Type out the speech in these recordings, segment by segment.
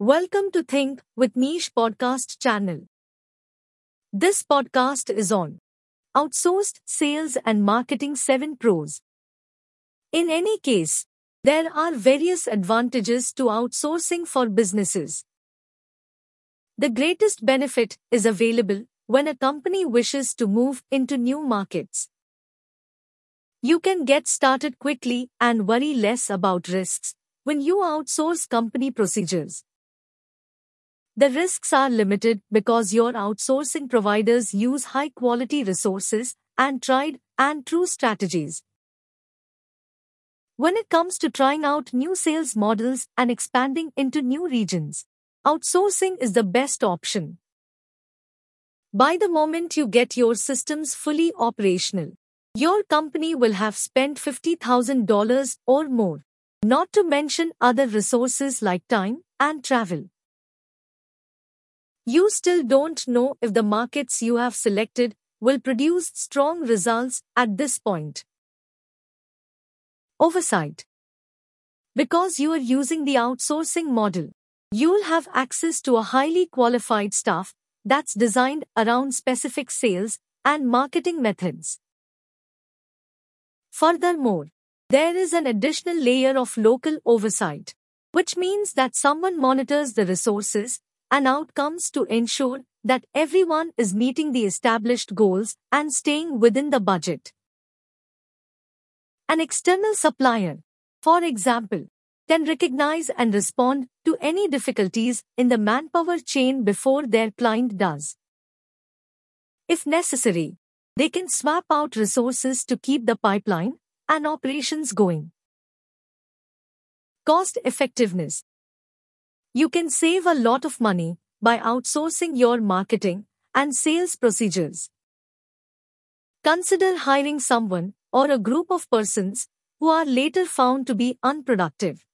Welcome to Think with Niche podcast channel. This podcast is on outsourced sales and marketing 7 pros. In any case, there are various advantages to outsourcing for businesses. The greatest benefit is available when a company wishes to move into new markets. You can get started quickly and worry less about risks when you outsource company procedures. The risks are limited because your outsourcing providers use high quality resources and tried and true strategies. When it comes to trying out new sales models and expanding into new regions, outsourcing is the best option. By the moment you get your systems fully operational, your company will have spent $50,000 or more, not to mention other resources like time and travel. You still don't know if the markets you have selected will produce strong results at this point. Oversight. Because you are using the outsourcing model, you'll have access to a highly qualified staff that's designed around specific sales and marketing methods. Furthermore, there is an additional layer of local oversight, which means that someone monitors the resources and outcomes to ensure that everyone is meeting the established goals and staying within the budget. An external supplier, for example, can recognize and respond to any difficulties in the manpower chain before their client does. If necessary, they can swap out resources to keep the pipeline and operations going. Cost effectiveness you can save a lot of money by outsourcing your marketing and sales procedures. Consider hiring someone or a group of persons who are later found to be unproductive.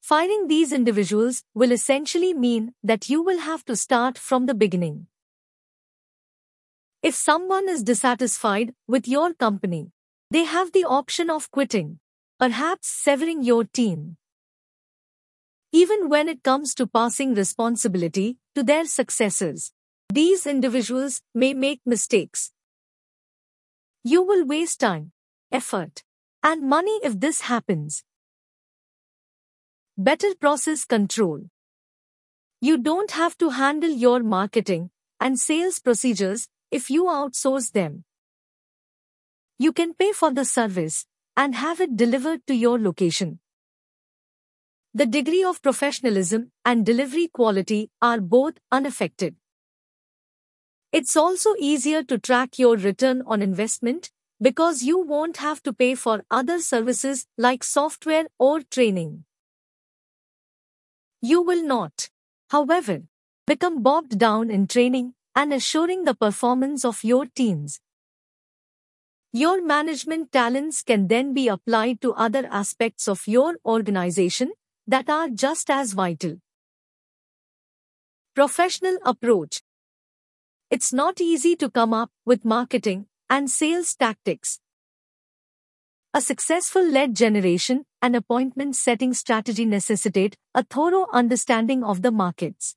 Firing these individuals will essentially mean that you will have to start from the beginning. If someone is dissatisfied with your company, they have the option of quitting, perhaps severing your team even when it comes to passing responsibility to their successors. These individuals may make mistakes. You will waste time, effort, and money if this happens. Better process control. You don't have to handle your marketing and sales procedures if you outsource them. You can pay for the service and have it delivered to your location. The degree of professionalism and delivery quality are both unaffected. It's also easier to track your return on investment because you won't have to pay for other services like software or training. You will not, however, become bogged down in training and assuring the performance of your teams. Your management talents can then be applied to other aspects of your organization that are just as vital. Professional approach. It's not easy to come up with marketing and sales tactics. A successful lead generation and appointment setting strategy necessitate a thorough understanding of the markets.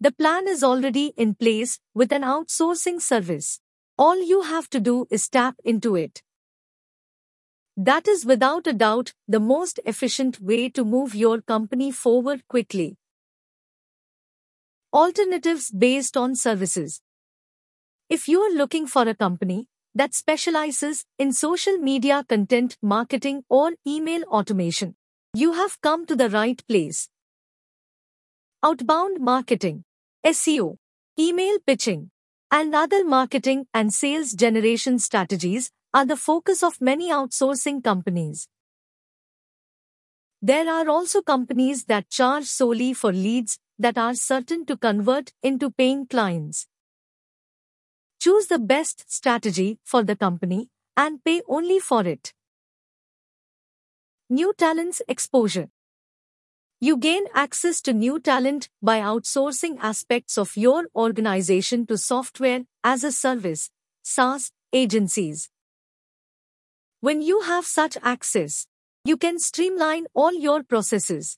The plan is already in place with an outsourcing service. All you have to do is tap into it. That is without a doubt the most efficient way to move your company forward quickly. Alternatives based on services. If you are looking for a company that specializes in social media content marketing or email automation, you have come to the right place. Outbound marketing, SEO, email pitching, and other marketing and sales generation strategies are the focus of many outsourcing companies. There are also companies that charge solely for leads that are certain to convert into paying clients. Choose the best strategy for the company and pay only for it. New talents exposure. You gain access to new talent by outsourcing aspects of your organization to software as a service, SaaS, agencies. When you have such access, you can streamline all your processes,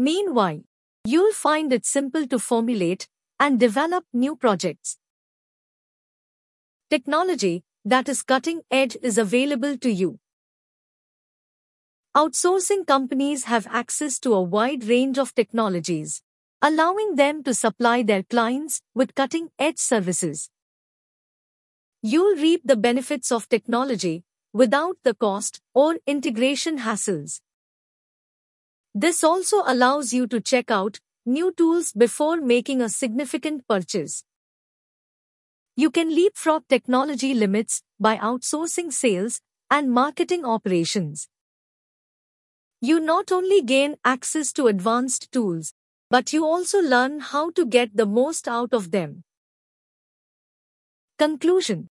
Meanwhile, you'll find it simple to formulate and develop new projects. Technology that is cutting edge is available to you. Outsourcing companies have access to a wide range of technologies, allowing them to supply their clients with cutting edge services. You'll reap the benefits of technology without the cost or integration hassles. This also allows you to check out new tools before making a significant purchase. You can leapfrog technology limits by outsourcing sales and marketing operations. You not only gain access to advanced tools, but you also learn how to get the most out of them. Conclusion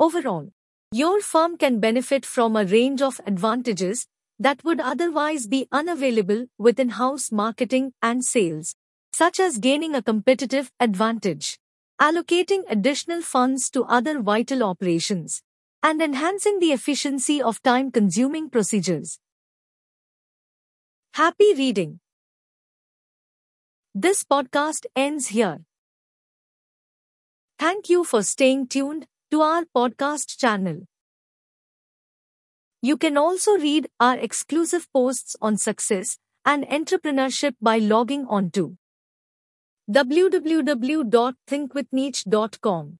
Overall, your firm can benefit from a range of advantages that would otherwise be unavailable with in-house marketing and sales, such as gaining a competitive advantage, allocating additional funds to other vital operations, and enhancing the efficiency of time-consuming procedures. Happy reading! This podcast ends here. Thank you for staying tuned to our podcast channel. You can also read our exclusive posts on success and entrepreneurship by logging on to www.thinkwithniche.com.